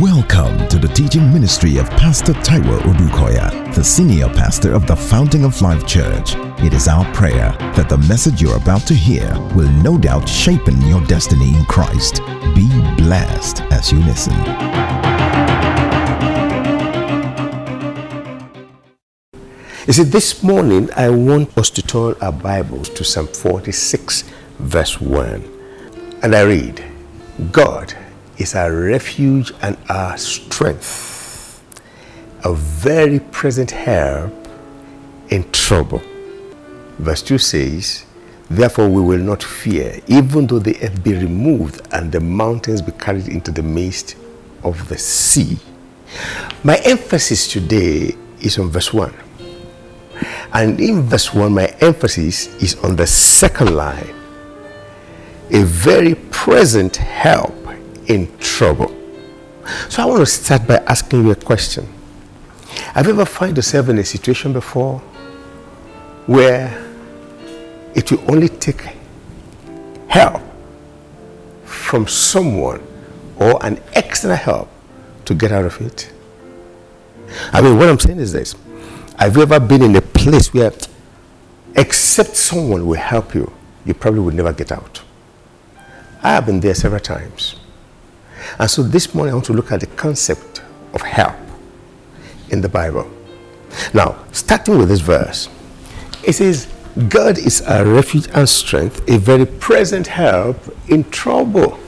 Welcome to the teaching ministry of Pastor Taiwo Odukoya, the senior pastor of the Fountain of Life Church. It is our prayer that the message you're about to hear will no doubt shape your destiny in Christ. Be blessed as you listen. You see, this morning I want us to turn our Bibles to Psalm 46, verse 1. And I read, God is our refuge and our strength, a very present help in trouble. Verse 2 says, Therefore we will not fear, even though the earth be removed and the mountains be carried into the midst of the sea. My emphasis today is on verse 1. And in verse 1, my emphasis is on the second line a very present help in trouble. So I want to start by asking you a question. Have you ever found yourself in a situation before where it will only take help from someone or an extra help to get out of it? I mean, what I'm saying is this have you ever been in a place where, except someone will help you, you probably would never get out? I have been there several times. And so this morning I want to look at the concept of help in the Bible. Now, starting with this verse, it says, God is a refuge and strength, a very present help in trouble.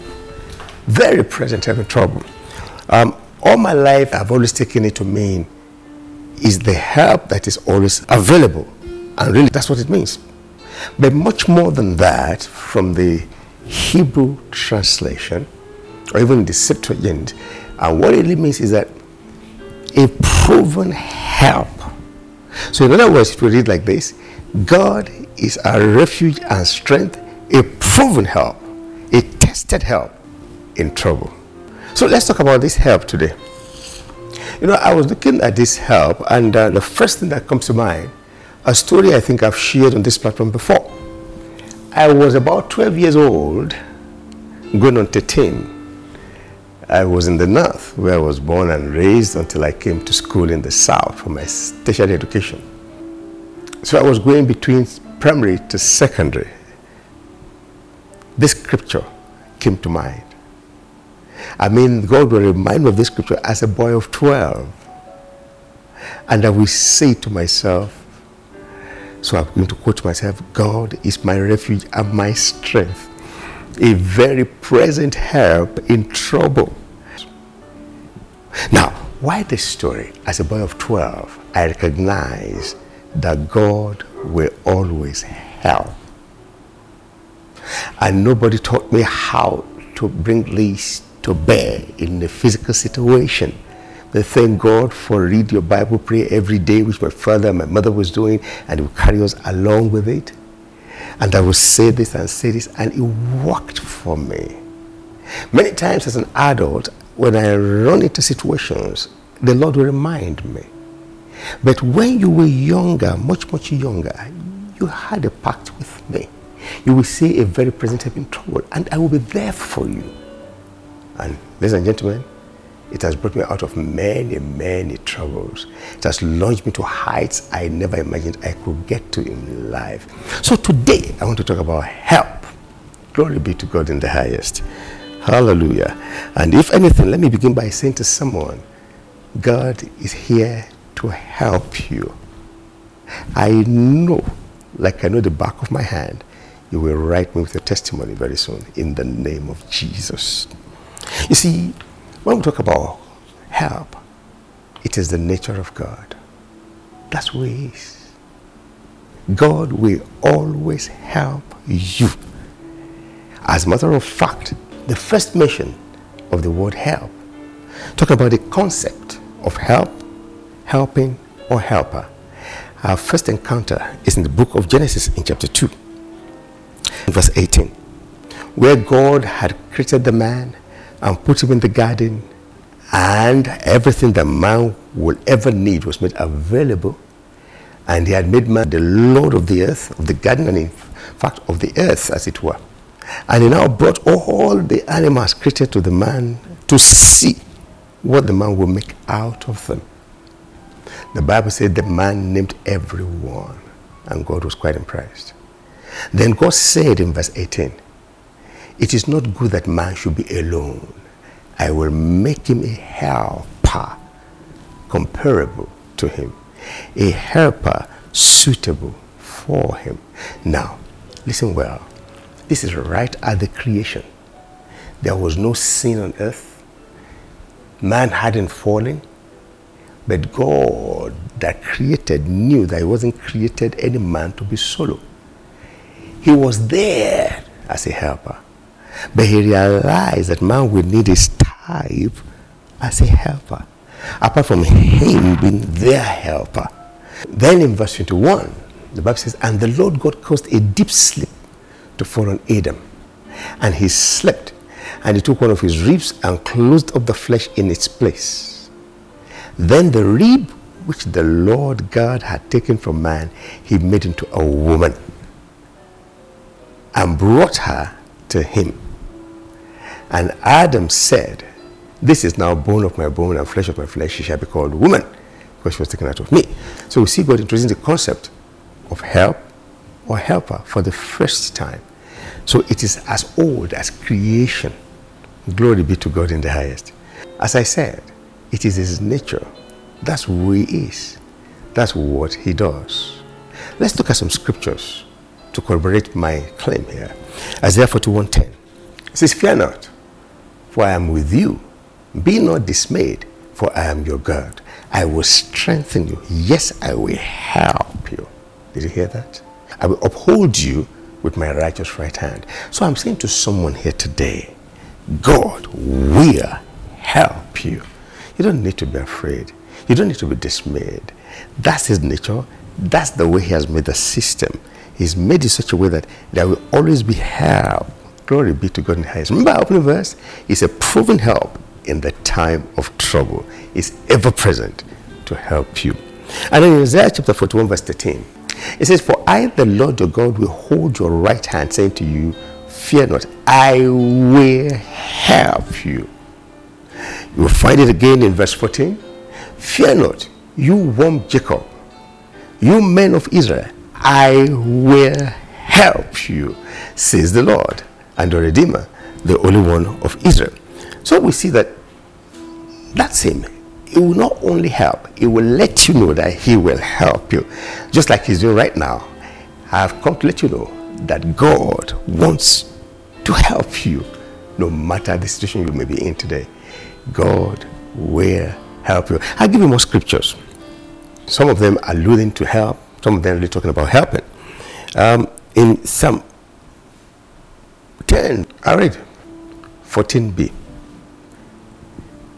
Very present help in trouble. Um, all my life, I've always taken it to mean is the help that is always available. And really, that's what it means. But much more than that, from the Hebrew translation, or even the Septuagint, and what it really means is that a proven help. So, in other words, it will read like this God is a refuge and strength, a proven help, a tested help in trouble. So, let's talk about this help today. You know, I was looking at this help, and uh, the first thing that comes to mind, a story I think I've shared on this platform before. I was about 12 years old, going on 13. I was in the north, where I was born and raised until I came to school in the south for my tertiary education. So I was going between primary to secondary. This scripture came to mind. I mean, God will remind me of this scripture as a boy of 12. And I will say to myself, so I'm going to quote myself God is my refuge and my strength, a very present help in trouble. Now, why this story? As a boy of 12, I recognize that God will always help. And nobody taught me how to bring this to bear in a physical situation. But thank God for read your Bible, pray every day, which my father and my mother was doing, and it would carry us along with it. And I would say this and say this, and it worked for me. Many times as an adult, when I run into situations, the Lord will remind me. But when you were younger, much, much younger, you had a pact with me. You will see a very present help in trouble, and I will be there for you. And ladies and gentlemen, it has brought me out of many, many troubles. It has launched me to heights I never imagined I could get to in life. So today, I want to talk about help. Glory be to God in the highest. Hallelujah. And if anything, let me begin by saying to someone, God is here to help you. I know, like I know the back of my hand, you will write me with a testimony very soon in the name of Jesus. You see, when we talk about help, it is the nature of God. That's who He is. God will always help you. As a matter of fact, the first mention of the word help talk about the concept of help, helping, or helper. Our first encounter is in the book of Genesis in chapter 2, verse 18, where God had created the man and put him in the garden, and everything that man would ever need was made available. And he had made man the Lord of the earth, of the garden, and in fact of the earth, as it were. And he now brought all the animals created to the man to see what the man will make out of them. The Bible said the man named everyone, and God was quite impressed. Then God said in verse 18, It is not good that man should be alone. I will make him a helper comparable to him, a helper suitable for him. Now, listen well. This is right at the creation. There was no sin on earth. Man hadn't fallen. But God that created knew that he wasn't created any man to be solo. He was there as a helper. But he realized that man would need his type as a helper, apart from him being their helper. Then in verse 21, the Bible says, And the Lord God caused a deep sleep to fall on Adam. And he slept, and he took one of his ribs and closed up the flesh in its place. Then the rib which the Lord God had taken from man, he made into a woman and brought her to him. And Adam said, This is now bone of my bone and flesh of my flesh. She shall be called woman because she was taken out of me. So we see God introducing the concept of help or helper for the first time. So it is as old as creation. Glory be to God in the highest. As I said, it is his nature. That's who he is. That's what he does. Let's look at some scriptures to corroborate my claim here. Isaiah 41:10. It says, Fear not, for I am with you. Be not dismayed, for I am your God. I will strengthen you. Yes, I will help you. Did you hear that? I will uphold you with my righteous right hand. So I'm saying to someone here today, God will help you. You don't need to be afraid. You don't need to be dismayed. That's his nature. That's the way he has made the system. He's made it such a way that there will always be help. Glory be to God in highest. Remember our opening verse? It's a proven help in the time of trouble. It's ever present to help you. And in Isaiah chapter 41, verse 13, it says, For I, the Lord your God, will hold your right hand, saying to you, Fear not, I will help you. You will find it again in verse 14. Fear not, you warm Jacob, you men of Israel, I will help you, says the Lord, and the Redeemer, the only one of Israel. So we see that that's him. It will not only help, it will let you know that he will help you. Just like he's doing right now. I have come to let you know that God wants to help you no matter the situation you may be in today. God will help you. I'll give you more scriptures. Some of them alluding to help, some of them really talking about helping. Um, in Psalm 10, I read 14b.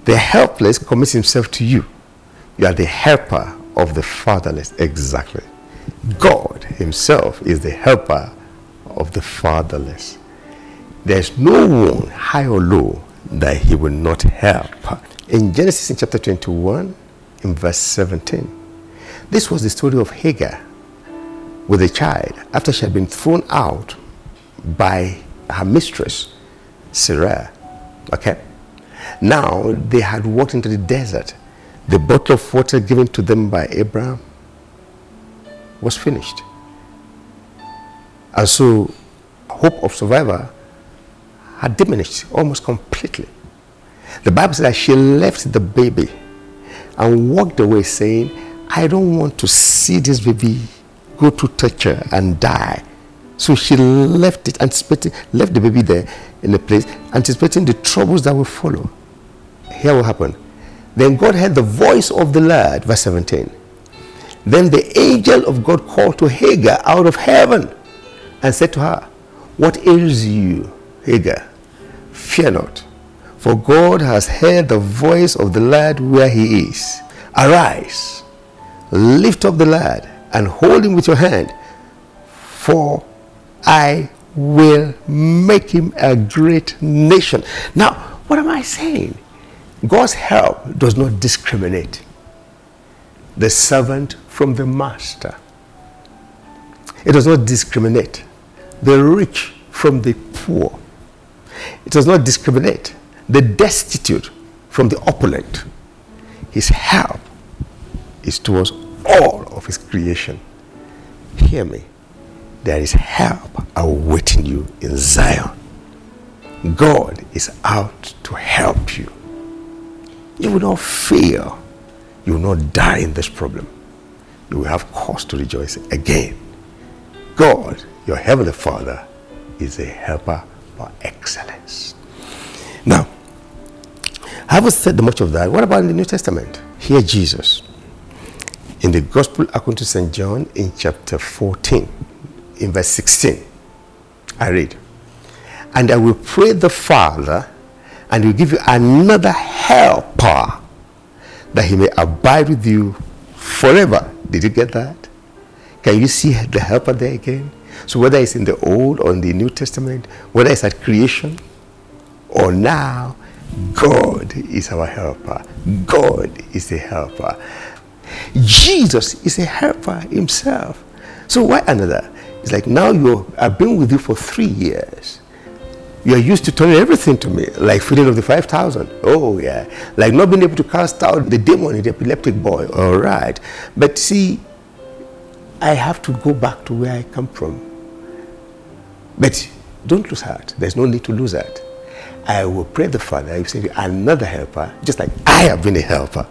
The helpless commits himself to you. You are the helper of the fatherless. Exactly. God himself is the helper of the fatherless. There's no one, high or low, that he will not help. In Genesis in chapter 21, in verse 17, this was the story of Hagar with a child after she had been thrown out by her mistress, Sarah. Okay? Now they had walked into the desert. The bottle of water given to them by Abraham was finished. And so hope of survival had diminished almost completely. The Bible says that she left the baby and walked away saying, I don't want to see this baby go to torture and die. So she left it, anticipating, left the baby there in the place, anticipating the troubles that will follow. Here will happen. Then God heard the voice of the Lord, verse 17. Then the angel of God called to Hagar out of heaven and said to her, What ails you, Hagar? Fear not, for God has heard the voice of the lad where he is. Arise, lift up the lad, and hold him with your hand, for I will make him a great nation. Now, what am I saying? God's help does not discriminate the servant from the master. It does not discriminate the rich from the poor. It does not discriminate. The destitute from the opulent. His help is towards all of his creation. Hear me. There is help awaiting you in Zion. God is out to help you. You will not fail. You will not die in this problem. You will have cause to rejoice again. God, your Heavenly Father, is a helper by excellence. Now, having said much of that, what about in the New Testament? Here, Jesus, in the Gospel according to St. John, in chapter 14, in verse 16, I read, And I will pray the Father, and he will give you another helper, that he may abide with you forever. Did you get that? Can you see the helper there again? So whether it's in the Old or in the New Testament, whether it's at creation or now, God is our helper. God is a helper. Jesus is a helper himself. So why another? It's like now you I've been with you for three years. You are used to turning everything to me, like feeding of the 5,000. Oh, yeah. Like not being able to cast out the demon in the epileptic boy. All right. But see, I have to go back to where I come from. But don't lose heart. There's no need to lose heart. I will pray the Father, I will send you another helper, just like I have been a helper.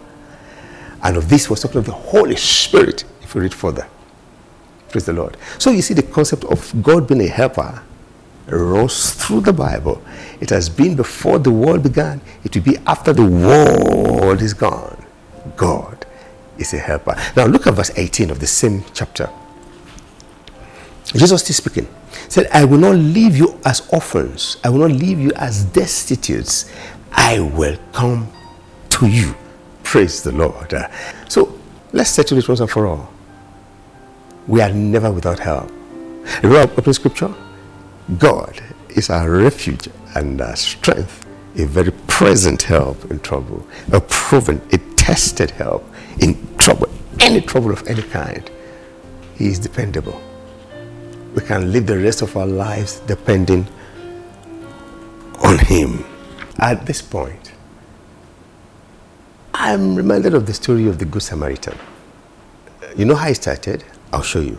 And of this was talking of the Holy Spirit, if you read further. Praise the Lord. So you see the concept of God being a helper rose through the Bible. It has been before the world began. It will be after the world is gone. God is a helper. Now look at verse 18 of the same chapter. Jesus is speaking. He said, I will not leave you as orphans. I will not leave you as destitutes. I will come to you. Praise the Lord. So let's settle this once and for all. We are never without help. Remember open scripture? God is our refuge and our strength, a very present help in trouble, a proven, a tested help in trouble, any trouble of any kind, He is dependable. We can live the rest of our lives depending on Him. At this point, I'm reminded of the story of the Good Samaritan. You know how it started? I'll show you.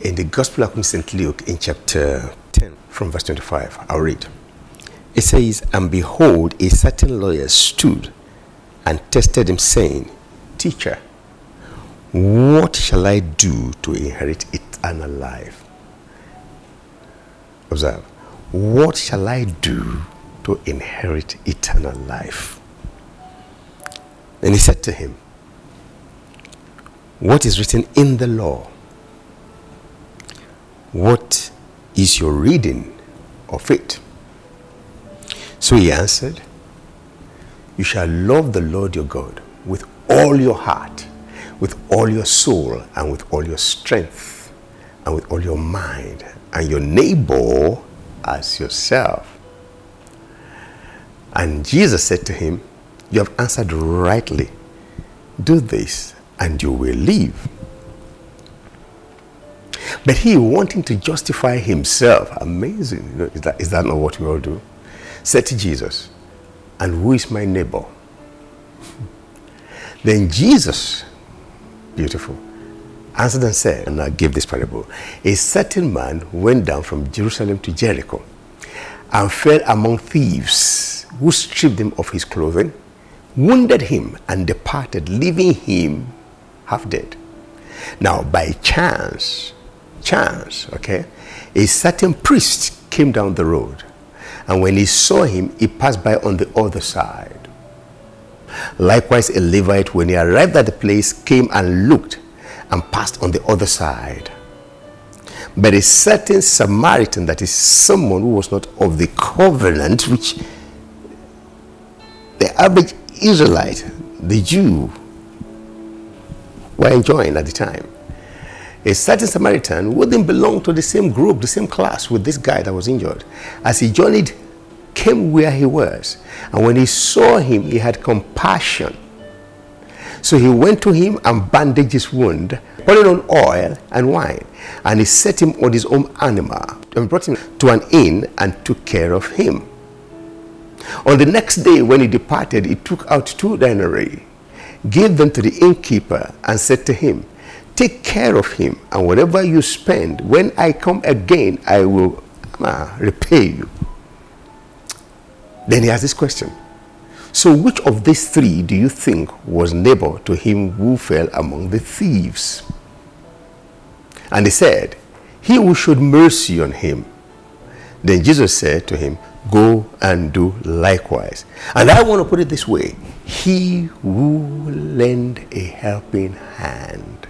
In the Gospel to St. Luke, in chapter 10, from verse 25, I'll read. It says, And behold, a certain lawyer stood and tested him, saying, Teacher, what shall I do to inherit eternal life? Observe. What shall I do to inherit eternal life? And he said to him, What is written in the law? What is your reading of it? So he answered, You shall love the Lord your God with all your heart, with all your soul, and with all your strength, and with all your mind, and your neighbor as yourself. And Jesus said to him, You have answered rightly. Do this, and you will live. But he, wanting to justify himself, amazing, you know, is, that, is that not what we all do? Said to Jesus, And who is my neighbor? Then Jesus, beautiful, answered and said, and I give this parable A certain man went down from Jerusalem to Jericho and fell among thieves who stripped him of his clothing, wounded him, and departed, leaving him half dead. Now, by chance, chance, okay, a certain priest came down the road, and when he saw him, he passed by on the other side. Likewise, a Levite, when he arrived at the place, came and looked and passed on the other side. But a certain Samaritan, that is someone who was not of the covenant, which the average Israelite, the Jew, were enjoying at the time. A certain Samaritan wouldn't belong to the same group, the same class with this guy that was injured. As he journeyed came where he was. And when he saw him, he had compassion. So he went to him and bandaged his wound, putting on oil and wine. And he set him on his own animal and brought him to an inn and took care of him. On the next day, when he departed, he took out two denarii, gave them to the innkeeper, and said to him, Take care of him, and whatever you spend, when I come again, I will uh, repay you. Then he asked this question So, which of these three do you think was neighbor to him who fell among the thieves? And he said, He who showed mercy on him. Then Jesus said to him, Go and do likewise. And I want to put it this way He who lend a helping hand,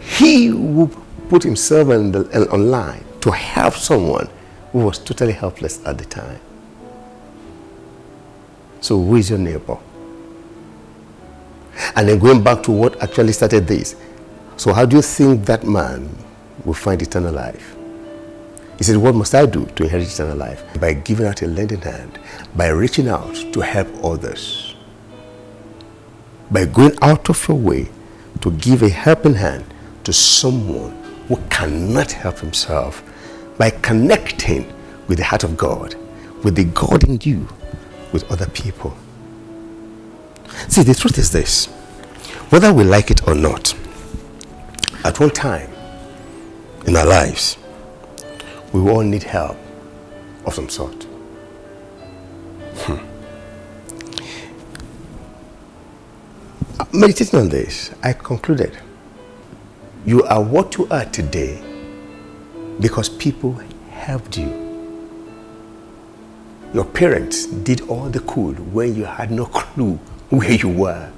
he who put himself on the, online to help someone who was totally helpless at the time. So, who is your neighbor? And then going back to what actually started this. So, how do you think that man will find eternal life? He said, What must I do to inherit eternal life? By giving out a lending hand, by reaching out to help others, by going out of your way to give a helping hand to someone who cannot help himself, by connecting with the heart of God, with the God in you, with other people. See, the truth is this whether we like it or not, at one time in our lives, we all need help of some sort. Hmm. Meditating on this, I concluded you are what you are today because people helped you. Your parents did all the cool when you had no clue where you were.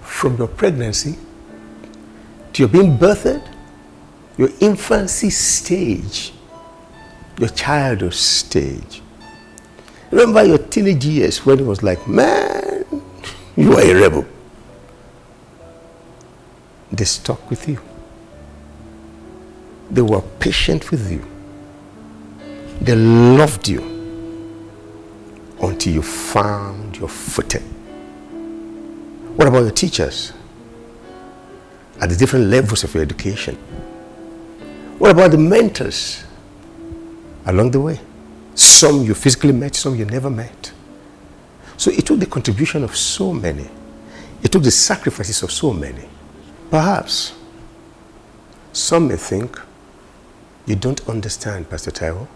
From your pregnancy to your being birthed your infancy stage, your childhood stage. Remember your teenage years when it was like, man, you are a rebel. They stuck with you. They were patient with you. They loved you until you found your footing. What about your teachers at the different levels of your education? What about the mentors along the way? Some you physically met, some you never met. So it took the contribution of so many. It took the sacrifices of so many. Perhaps some may think you don't understand, Pastor Taiwo.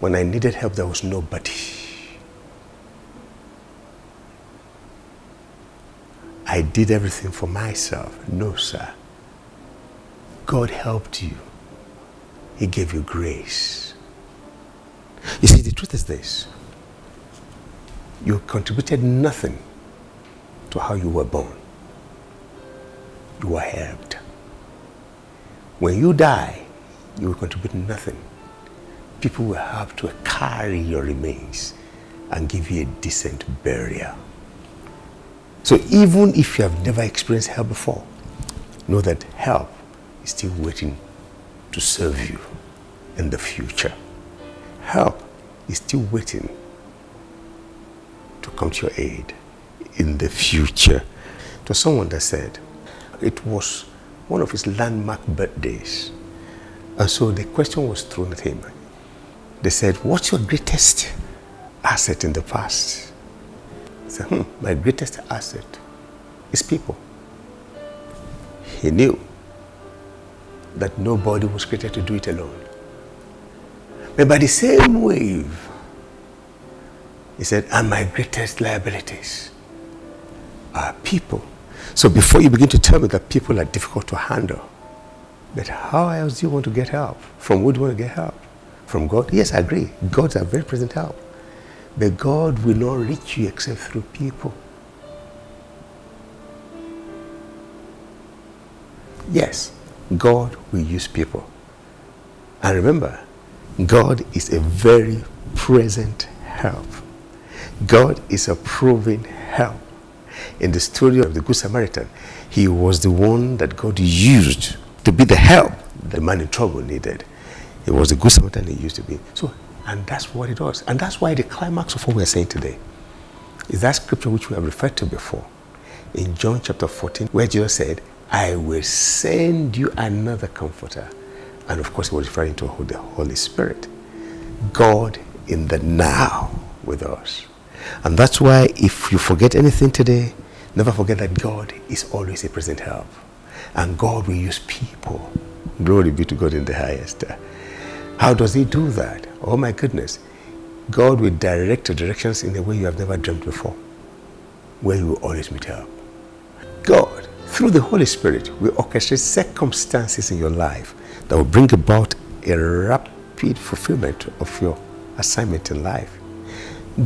When I needed help, there was nobody. I did everything for myself. No, sir. God helped you. He gave you grace. You see, the truth is this you contributed nothing to how you were born, you were helped. When you die, you will contribute nothing. People will have to carry your remains and give you a decent burial. So even if you have never experienced help before, know that help is still waiting to serve you in the future. Help is still waiting to come to your aid in the future. To someone that said it was one of his landmark birthdays. And so the question was thrown at him. They said, What's your greatest asset in the past? He said, hmm, My greatest asset is people. He knew that nobody was created to do it alone. But by the same wave, he said, and my greatest liabilities are people. So before you begin to tell me that people are difficult to handle, but how else do you want to get help? From who do you want to get help? From God? Yes, I agree. God's a very present help. But God will not reach you except through people. Yes, God will use people. And remember, God is a very present help. God is a proven help. In the story of the Good Samaritan, he was the one that God used to be the help the man in trouble needed. It was the Good Samaritan he used to be. So, and that's what it was. And that's why the climax of what we're saying today. is that scripture which we have referred to before in John chapter 14, where Jesus said, I will send you another comforter. And of course, was referring to the Holy Spirit. God in the now with us. And that's why if you forget anything today, never forget that God is always a present help. And God will use people. Glory be to God in the highest. How does He do that? Oh my goodness. God will direct your directions in a way you have never dreamed before, where you will always meet help. God, through the Holy Spirit, will orchestrate circumstances in your life that will bring about a rapid fulfillment of your assignment in life.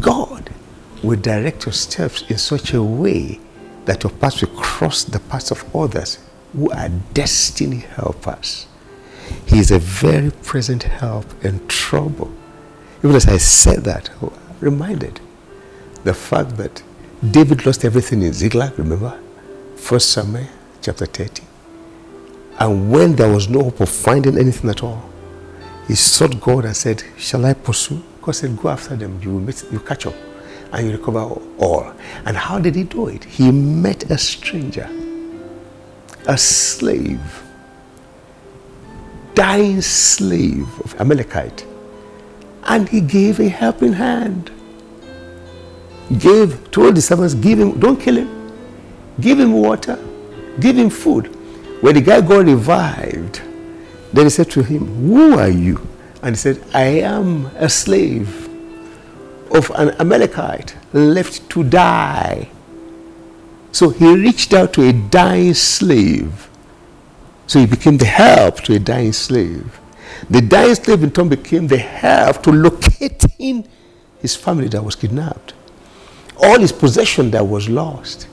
God will direct your steps in such a way that your paths will cross the paths of others who are destiny helpers. He is a very present help in trouble. Even as I said that, I'm reminded the fact that David lost everything in Ziklag, remember? First Samuel chapter 30. And when there was no hope of finding anything at all, he sought God and said, Shall I pursue? God said, Go after them, you will meet, you catch up and you recover all. And how did he do it? He met a stranger, a slave, dying slave of Amalekite, and he gave a helping hand. Gave, told the servants, give him, don't kill him, give him water, give him food. When the guy got revived, then he said to him, Who are you? And he said, I am a slave of an Amalekite left to die. So he reached out to a dying slave. So he became the help to a dying slave. The dying slave in turn became the help to locating his family that was kidnapped, all his possession that was lost,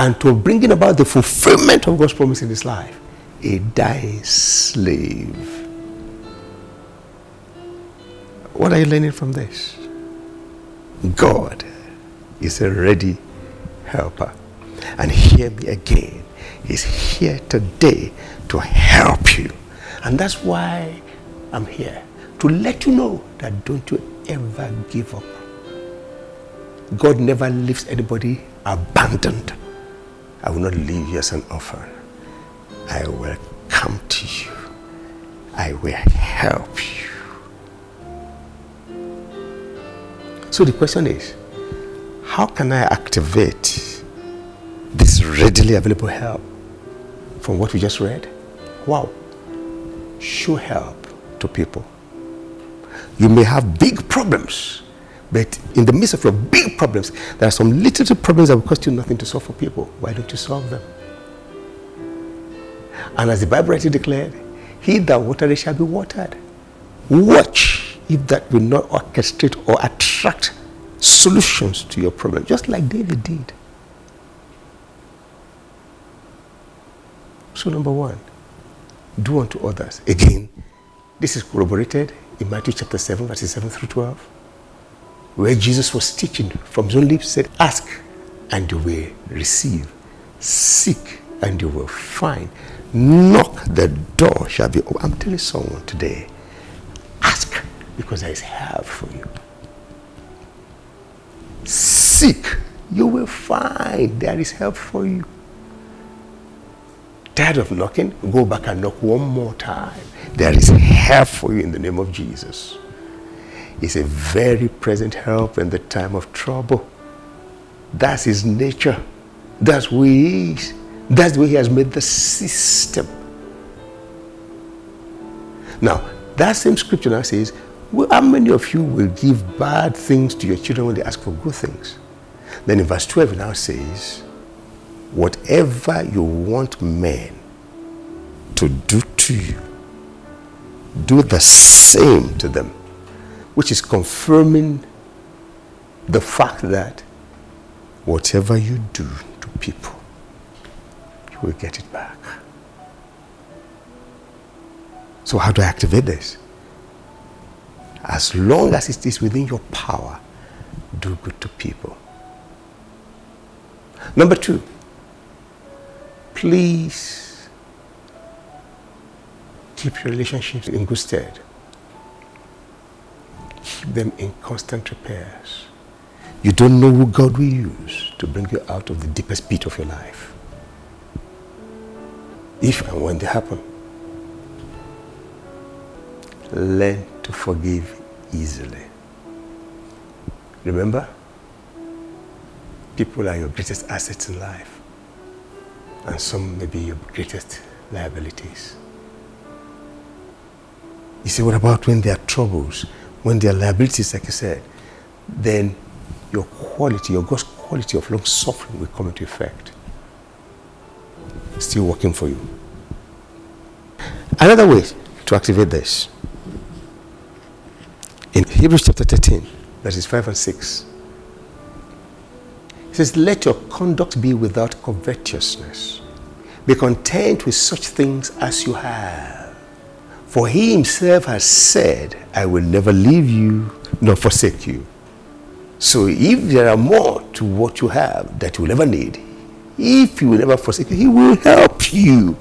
and to bringing about the fulfillment of God's promise in his life. A dying slave. What are you learning from this? God is a ready helper. And hear me again. He's here today to help you. And that's why I'm here. To let you know that don't you ever give up. God never leaves anybody abandoned. I will not leave you as an orphan. I will come to you. I will help you. So the question is, how can I activate this readily available help from what we just read? Wow. Show help to people. You may have big problems, but in the midst of your big problems, there are some little problems that will cost you nothing to solve for people. Why don't you solve them? And as the Bible rightly declared, he that watered shall be watered. Watch if that will not orchestrate or attract solutions to your problem, just like David did. So, number one, do unto others. Again, this is corroborated in Matthew chapter 7, verses 7 through 12, where Jesus was teaching from his own lips, said, Ask and you will receive, seek and you will find, knock, the door shall be open. I'm telling someone today, ask because there is help for you. Seek, you will find there is help for you. Tired of knocking? Go back and knock one more time. There is help for you in the name of Jesus. It's a very present help in the time of trouble. That's his nature. That's who he is. That's the way he has made the system. Now, that same scripture now says, well, how many of you will give bad things to your children when they ask for good things? Then in verse 12 it now says, Whatever you want men to do to you, do the same to them, which is confirming the fact that whatever you do to people, you will get it back. So, how do I activate this? As long as it is within your power, do good to people. Number two, please keep your relationships in good stead. Them in constant repairs. You don't know who God will use to bring you out of the deepest pit of your life. If and when they happen, learn to forgive easily. Remember, people are your greatest assets in life, and some may be your greatest liabilities. You see, what about when there are troubles, when there are liabilities, like you said? Then your quality, your God's quality of long suffering will come into effect. Still working for you. Another way to activate this in Hebrews chapter 13, verses 5 and 6. It says, Let your conduct be without covetousness. Be content with such things as you have. For he himself has said, I will never leave you nor forsake you. So if there are more to what you have that you will ever need, if you will never forsake you, he will help you.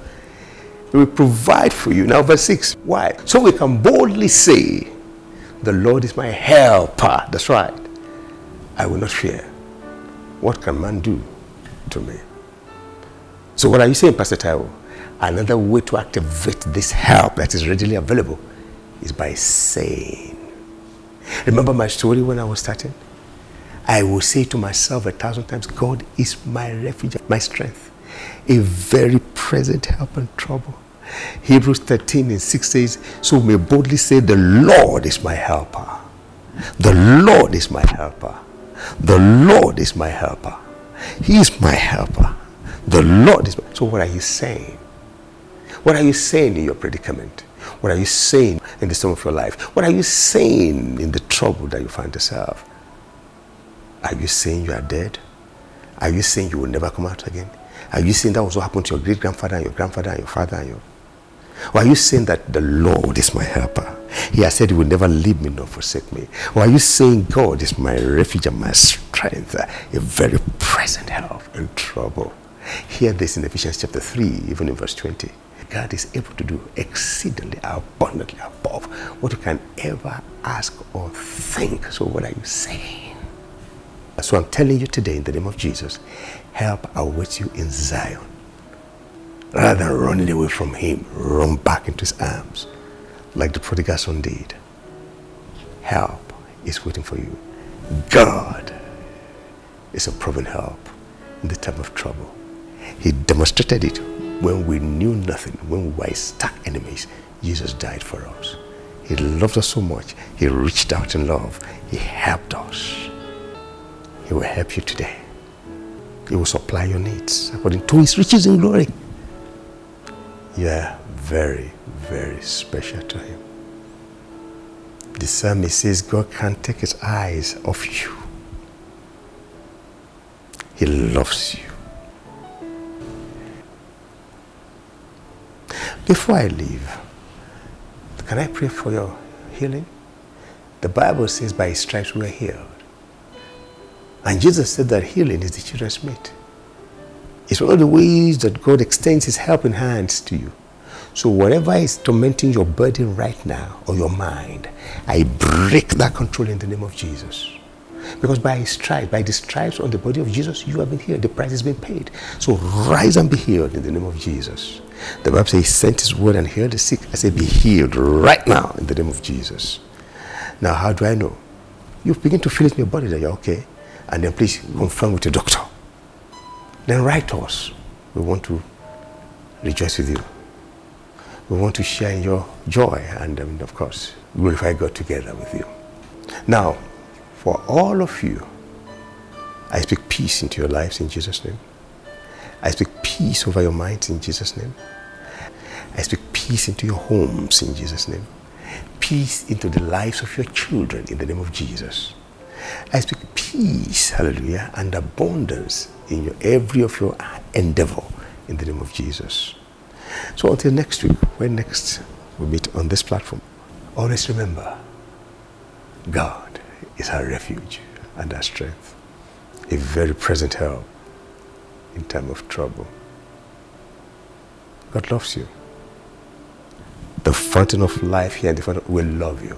He will provide for you. Now, verse 6. Why? So we can boldly say, The Lord is my helper. That's right. I will not fear. What can man do to me? So, what are you saying, Pastor Taiwo? Another way to activate this help that is readily available is by saying. Remember my story when I was starting? I will say to myself a thousand times, God is my refuge, my strength, a very present help in trouble. Hebrews 13 and 6 says, So we may boldly say, The Lord is my helper. The Lord is my helper. The Lord is my helper. He is my helper. The Lord is my... So what are you saying? What are you saying in your predicament? What are you saying in the storm of your life? What are you saying in the trouble that you find yourself? Are you saying you are dead? Are you saying you will never come out again? Are you saying that was what happened to your great grandfather and your grandfather and your father and your or are you saying that the Lord is my helper? He has said he will never leave me nor forsake me. Or are you saying God is my refuge and my strength, a very present help in trouble? Hear this in Ephesians chapter 3, even in verse 20. God is able to do exceedingly abundantly above what you can ever ask or think. So what are you saying? So I'm telling you today in the name of Jesus, help awaits you in Zion. Rather than running away from him, run back into his arms like the prodigal son did. Help is waiting for you. God is a proven help in the time of trouble. He demonstrated it when we knew nothing, when we were stuck enemies. Jesus died for us. He loved us so much. He reached out in love. He helped us. He will help you today. He will supply your needs according to his riches in glory. You are very, very special to him. The psalmist says God can't take his eyes off you. He loves you. Before I leave, can I pray for your healing? The Bible says by his stripes we are healed. And Jesus said that healing is the children's meat. It's one of the ways that God extends his helping hands to you. So whatever is tormenting your burden right now or your mind, I break that control in the name of Jesus. Because by his stripes, by the stripes on the body of Jesus, you have been healed. The price has been paid. So rise and be healed in the name of Jesus. The Bible says he sent his word and healed the sick. I say be healed right now in the name of Jesus. Now, how do I know? You begin to feel it in your body that you're okay and then please confirm with your doctor. Then write to us. We want to rejoice with you. We want to share in your joy and, um, of course, glorify God together with you. Now, for all of you, I speak peace into your lives in Jesus' name. I speak peace over your minds in Jesus' name. I speak peace into your homes in Jesus' name. Peace into the lives of your children in the name of Jesus. I speak peace, hallelujah, and abundance in your, every of your endeavor in the name of Jesus. So until next week, when next we meet on this platform, always remember God is our refuge and our strength, a very present help in time of trouble. God loves you. The fountain of life here and the fountain will love you.